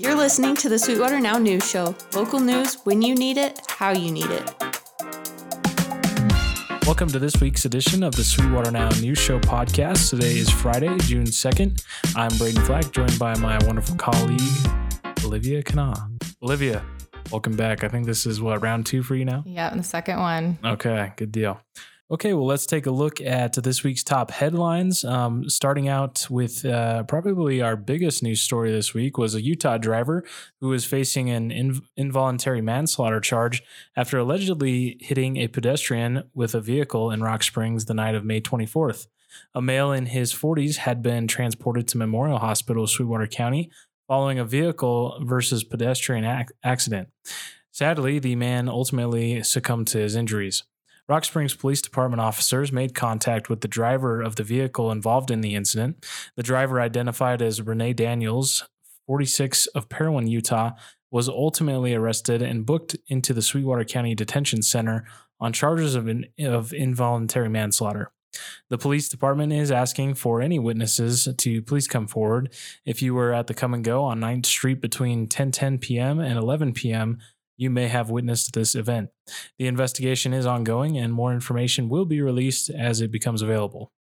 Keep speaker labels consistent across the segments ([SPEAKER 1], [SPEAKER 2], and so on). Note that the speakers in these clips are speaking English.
[SPEAKER 1] You're listening to the Sweetwater Now News Show. Local news when you need it, how you need it.
[SPEAKER 2] Welcome to this week's edition of the Sweetwater Now News Show podcast. Today is Friday, June 2nd. I'm Brayden Flack, joined by my wonderful colleague, Olivia Kana. Olivia, welcome back. I think this is what, round two for you now?
[SPEAKER 3] Yeah, the second one.
[SPEAKER 2] Okay, good deal. Okay, well, let's take a look at this week's top headlines. Um, starting out with uh, probably our biggest news story this week was a Utah driver who is facing an inv- involuntary manslaughter charge after allegedly hitting a pedestrian with a vehicle in Rock Springs the night of May 24th. A male in his 40s had been transported to Memorial Hospital, Sweetwater County, following a vehicle versus pedestrian ac- accident. Sadly, the man ultimately succumbed to his injuries. Rock Springs Police Department officers made contact with the driver of the vehicle involved in the incident. The driver, identified as Renee Daniels, 46 of Parowan, Utah, was ultimately arrested and booked into the Sweetwater County Detention Center on charges of, in, of involuntary manslaughter. The police department is asking for any witnesses to please come forward. If you were at the come and go on 9th Street between 10:10 p.m. and 11 p.m., you may have witnessed this event. The investigation is ongoing and more information will be released as it becomes available.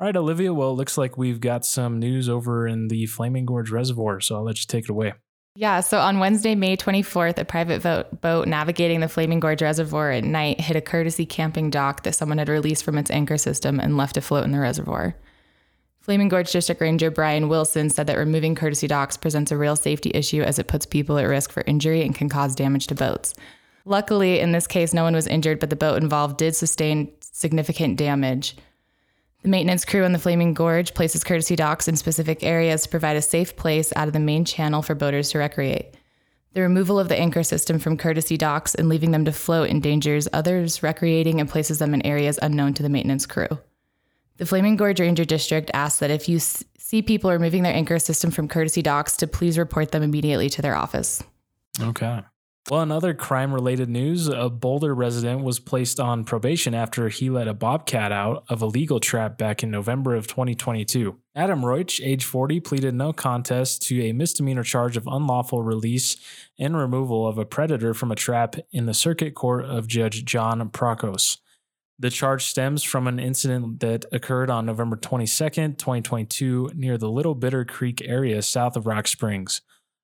[SPEAKER 2] All right, Olivia, well, it looks like we've got some news over in the Flaming Gorge Reservoir, so I'll let you take it away.
[SPEAKER 3] Yeah, so on Wednesday, May 24th, a private boat, navigating the Flaming Gorge Reservoir at night hit a courtesy camping dock that someone had released from its anchor system and left afloat in the reservoir. Flaming Gorge District Ranger Brian Wilson said that removing courtesy docks presents a real safety issue as it puts people at risk for injury and can cause damage to boats. Luckily, in this case, no one was injured, but the boat involved did sustain significant damage. The maintenance crew on the Flaming Gorge places courtesy docks in specific areas to provide a safe place out of the main channel for boaters to recreate. The removal of the anchor system from courtesy docks and leaving them to float endangers others recreating and places them in areas unknown to the maintenance crew. The Flaming Gorge Ranger District asks that if you see people removing their anchor system from courtesy docks, to please report them immediately to their office.
[SPEAKER 2] Okay. Well, in other crime related news, a Boulder resident was placed on probation after he let a bobcat out of a legal trap back in November of 2022. Adam Roich, age 40, pleaded no contest to a misdemeanor charge of unlawful release and removal of a predator from a trap in the circuit court of Judge John Prokos. The charge stems from an incident that occurred on November 22nd, 2022, near the Little Bitter Creek area south of Rock Springs.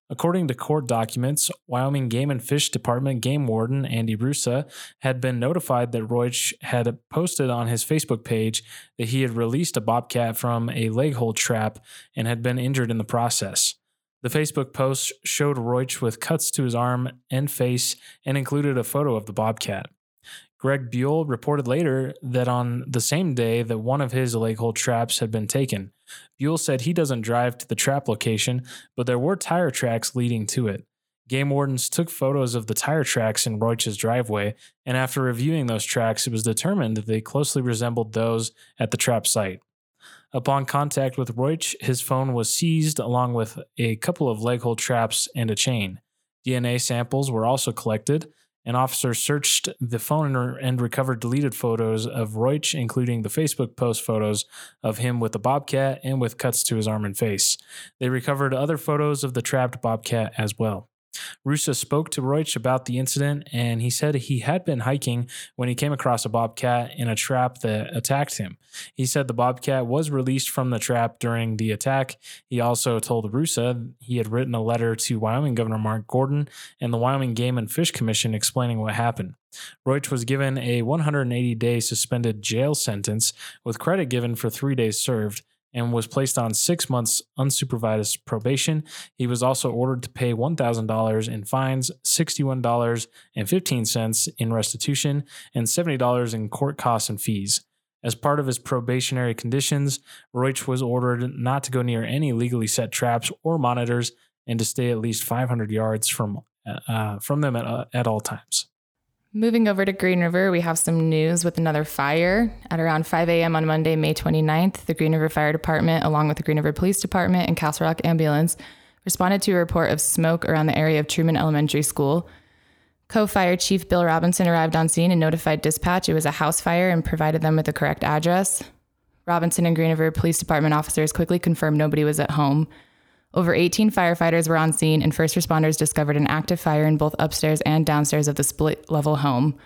[SPEAKER 2] According to court documents, Wyoming Game and Fish Department Game Warden Andy Rusa had been notified that Roich had posted on his Facebook page that he had released a bobcat from a leg hold trap and had been injured in the process. The Facebook post showed Roich with cuts to his arm and face and included a photo of the bobcat. Greg Buell reported later that on the same day that one of his leg hold traps had been taken. Buell said he doesn't drive to the trap location, but there were tire tracks leading to it. Game wardens took photos of the tire tracks in Roich's driveway, and after reviewing those tracks, it was determined that they closely resembled those at the trap site. Upon contact with Roich, his phone was seized along with a couple of leg hold traps and a chain. DNA samples were also collected. An officer searched the phone and recovered deleted photos of Roich, including the Facebook post photos of him with the bobcat and with cuts to his arm and face. They recovered other photos of the trapped bobcat as well. Rusa spoke to Roich about the incident, and he said he had been hiking when he came across a bobcat in a trap that attacked him. He said the bobcat was released from the trap during the attack. He also told Rusa he had written a letter to Wyoming Governor Mark Gordon and the Wyoming Game and Fish Commission explaining what happened. Roich was given a 180 day suspended jail sentence with credit given for three days served and was placed on six months unsupervised probation. He was also ordered to pay $1,000 in fines, $61.15 in restitution, and $70 in court costs and fees. As part of his probationary conditions, Roich was ordered not to go near any legally set traps or monitors and to stay at least 500 yards from, uh, from them at, uh, at all times.
[SPEAKER 3] Moving over to Green River, we have some news with another fire. At around 5 a.m. on Monday, May 29th, the Green River Fire Department, along with the Green River Police Department and Castle Rock Ambulance, responded to a report of smoke around the area of Truman Elementary School. Co Fire Chief Bill Robinson arrived on scene and notified dispatch it was a house fire and provided them with the correct address. Robinson and Green River Police Department officers quickly confirmed nobody was at home. Over 18 firefighters were on scene, and first responders discovered an active fire in both upstairs and downstairs of the split level home.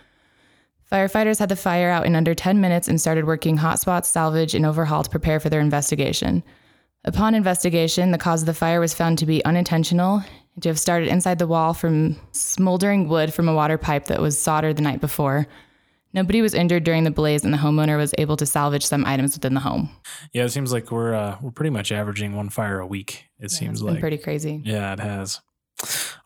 [SPEAKER 3] Firefighters had the fire out in under 10 minutes and started working hotspots, salvage, and overhaul to prepare for their investigation. Upon investigation, the cause of the fire was found to be unintentional and to have started inside the wall from smoldering wood from a water pipe that was soldered the night before. Nobody was injured during the blaze, and the homeowner was able to salvage some items within the home.
[SPEAKER 2] Yeah, it seems like we're uh, we're pretty much averaging one fire a week. It
[SPEAKER 3] Yeah,
[SPEAKER 2] seems
[SPEAKER 3] it's been
[SPEAKER 2] like
[SPEAKER 3] pretty crazy.
[SPEAKER 2] Yeah, it has.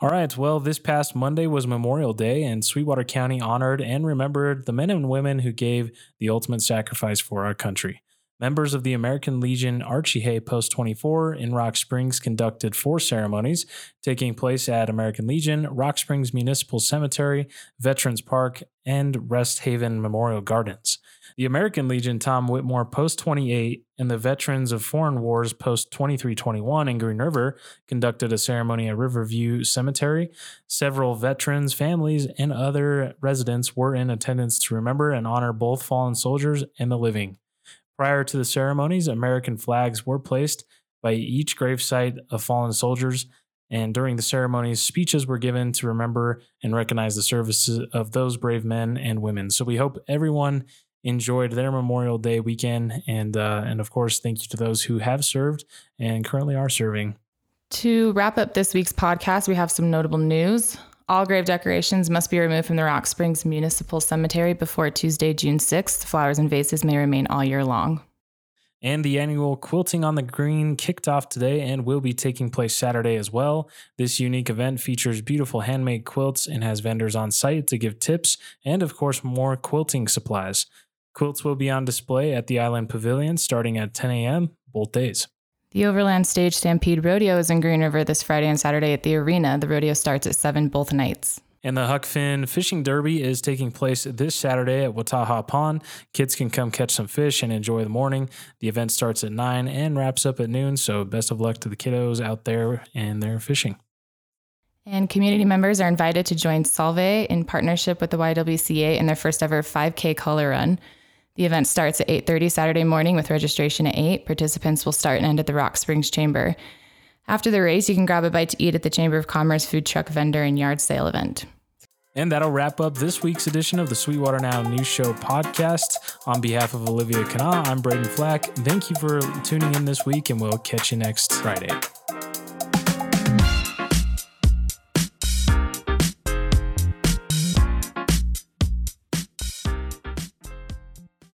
[SPEAKER 2] All right. Well, this past Monday was Memorial Day, and Sweetwater County honored and remembered the men and women who gave the ultimate sacrifice for our country. Members of the American Legion Archie Hay Post 24 in Rock Springs conducted four ceremonies taking place at American Legion, Rock Springs Municipal Cemetery, Veterans Park, and Rest Haven Memorial Gardens. The American Legion Tom Whitmore Post 28 and the Veterans of Foreign Wars Post 2321 in Green River conducted a ceremony at Riverview Cemetery. Several veterans, families, and other residents were in attendance to remember and honor both fallen soldiers and the living. Prior to the ceremonies, American flags were placed by each gravesite of fallen soldiers, and during the ceremonies, speeches were given to remember and recognize the services of those brave men and women. So we hope everyone enjoyed their Memorial Day weekend, and uh, and of course, thank you to those who have served and currently are serving.
[SPEAKER 3] To wrap up this week's podcast, we have some notable news. All grave decorations must be removed from the Rock Springs Municipal Cemetery before Tuesday, June 6th. Flowers and vases may remain all year long.
[SPEAKER 2] And the annual Quilting on the Green kicked off today and will be taking place Saturday as well. This unique event features beautiful handmade quilts and has vendors on site to give tips and, of course, more quilting supplies. Quilts will be on display at the Island Pavilion starting at 10 a.m. both days.
[SPEAKER 3] The Overland Stage Stampede Rodeo is in Green River this Friday and Saturday at the arena. The rodeo starts at 7 both nights.
[SPEAKER 2] And the Huck Finn Fishing Derby is taking place this Saturday at Wataha Pond. Kids can come catch some fish and enjoy the morning. The event starts at 9 and wraps up at noon, so best of luck to the kiddos out there and their fishing.
[SPEAKER 3] And community members are invited to join Solve in partnership with the YWCA in their first ever 5K color run. The event starts at 8:30 Saturday morning with registration at 8. Participants will start and end at the Rock Springs Chamber. After the race, you can grab a bite to eat at the Chamber of Commerce food truck vendor and yard sale event.
[SPEAKER 2] And that'll wrap up this week's edition of the Sweetwater Now News Show podcast. On behalf of Olivia Kana, I'm Brayden Flack. Thank you for tuning in this week, and we'll catch you next Friday.